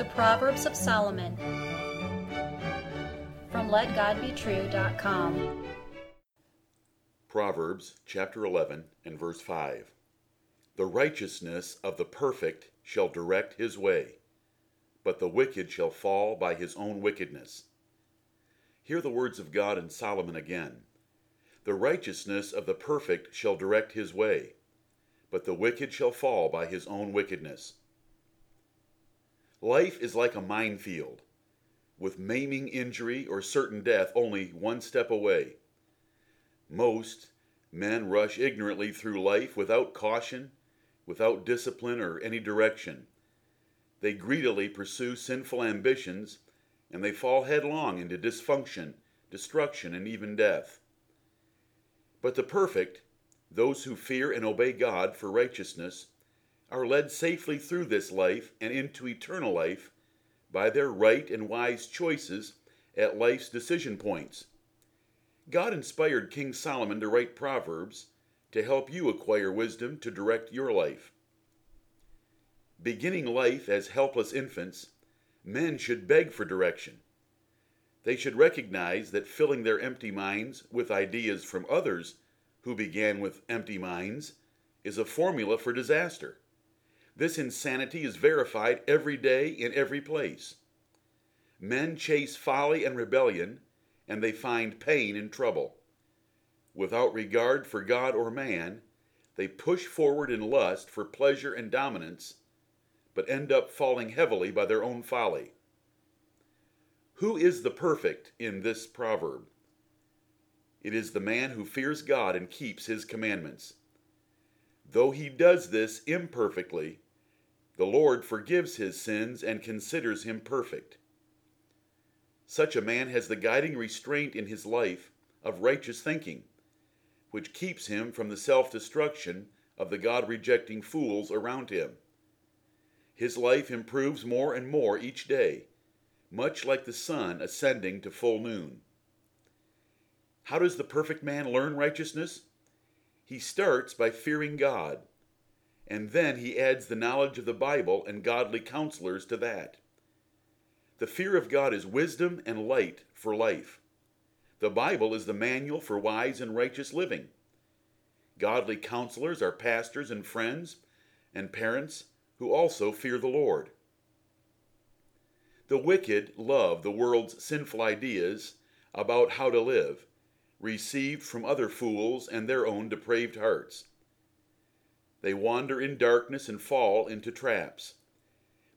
The Proverbs of Solomon from LetGodBetrue.com. Proverbs chapter 11 and verse 5. The righteousness of the perfect shall direct his way, but the wicked shall fall by his own wickedness. Hear the words of God in Solomon again. The righteousness of the perfect shall direct his way, but the wicked shall fall by his own wickedness. Life is like a minefield, with maiming injury or certain death only one step away. Most men rush ignorantly through life without caution, without discipline or any direction. They greedily pursue sinful ambitions, and they fall headlong into dysfunction, destruction, and even death. But the perfect, those who fear and obey God for righteousness, are led safely through this life and into eternal life by their right and wise choices at life's decision points. God inspired King Solomon to write Proverbs to help you acquire wisdom to direct your life. Beginning life as helpless infants, men should beg for direction. They should recognize that filling their empty minds with ideas from others who began with empty minds is a formula for disaster. This insanity is verified every day in every place. Men chase folly and rebellion, and they find pain and trouble. Without regard for God or man, they push forward in lust for pleasure and dominance, but end up falling heavily by their own folly. Who is the perfect in this proverb? It is the man who fears God and keeps his commandments. Though he does this imperfectly, the Lord forgives his sins and considers him perfect. Such a man has the guiding restraint in his life of righteous thinking, which keeps him from the self destruction of the God rejecting fools around him. His life improves more and more each day, much like the sun ascending to full noon. How does the perfect man learn righteousness? He starts by fearing God and then he adds the knowledge of the Bible and godly counselors to that. The fear of God is wisdom and light for life. The Bible is the manual for wise and righteous living. Godly counselors are pastors and friends and parents who also fear the Lord. The wicked love the world's sinful ideas about how to live, received from other fools and their own depraved hearts. They wander in darkness and fall into traps.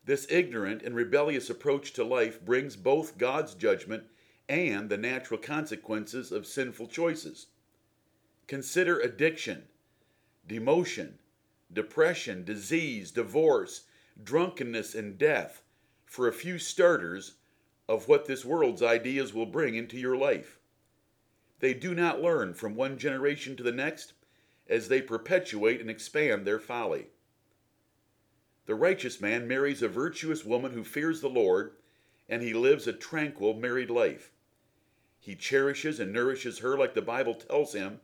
This ignorant and rebellious approach to life brings both God's judgment and the natural consequences of sinful choices. Consider addiction, demotion, depression, disease, divorce, drunkenness, and death for a few starters of what this world's ideas will bring into your life. They do not learn from one generation to the next as they perpetuate and expand their folly. The righteous man marries a virtuous woman who fears the Lord, and he lives a tranquil married life. He cherishes and nourishes her like the Bible tells him,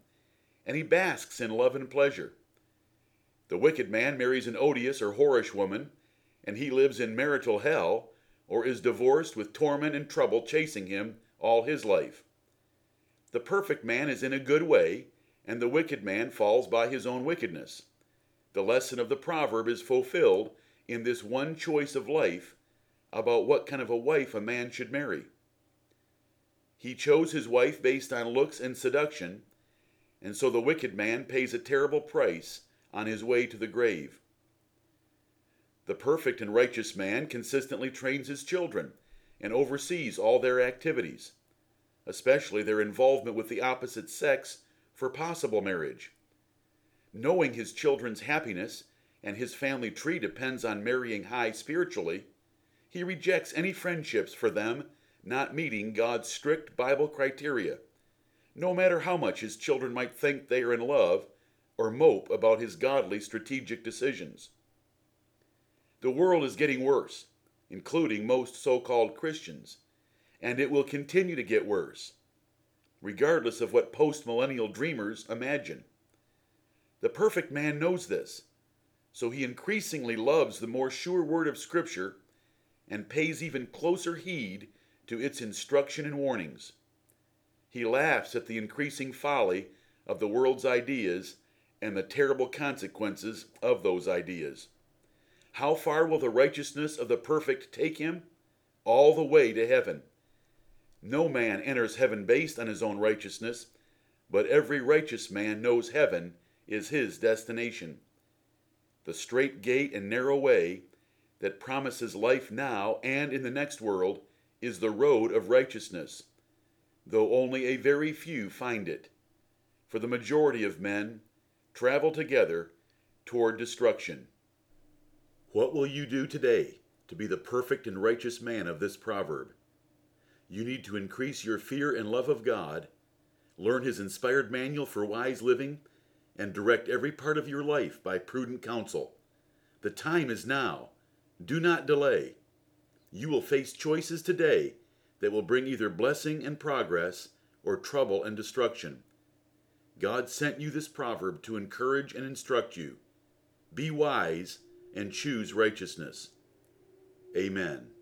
and he basks in love and pleasure. The wicked man marries an odious or whorish woman, and he lives in marital hell, or is divorced with torment and trouble chasing him all his life. The perfect man is in a good way, and the wicked man falls by his own wickedness. The lesson of the proverb is fulfilled in this one choice of life about what kind of a wife a man should marry. He chose his wife based on looks and seduction, and so the wicked man pays a terrible price on his way to the grave. The perfect and righteous man consistently trains his children and oversees all their activities, especially their involvement with the opposite sex for possible marriage. Knowing his children's happiness and his family tree depends on marrying high spiritually, he rejects any friendships for them not meeting God's strict Bible criteria, no matter how much his children might think they are in love or mope about his godly strategic decisions. The world is getting worse, including most so called Christians, and it will continue to get worse regardless of what postmillennial dreamers imagine. The perfect man knows this, so he increasingly loves the more sure word of Scripture and pays even closer heed to its instruction and warnings. He laughs at the increasing folly of the world's ideas and the terrible consequences of those ideas. How far will the righteousness of the perfect take him? All the way to heaven. No man enters heaven based on his own righteousness, but every righteous man knows heaven is his destination. The strait gate and narrow way that promises life now and in the next world is the road of righteousness, though only a very few find it. For the majority of men travel together toward destruction. What will you do today to be the perfect and righteous man of this proverb? You need to increase your fear and love of God, learn His inspired manual for wise living, and direct every part of your life by prudent counsel. The time is now. Do not delay. You will face choices today that will bring either blessing and progress or trouble and destruction. God sent you this proverb to encourage and instruct you. Be wise and choose righteousness. Amen.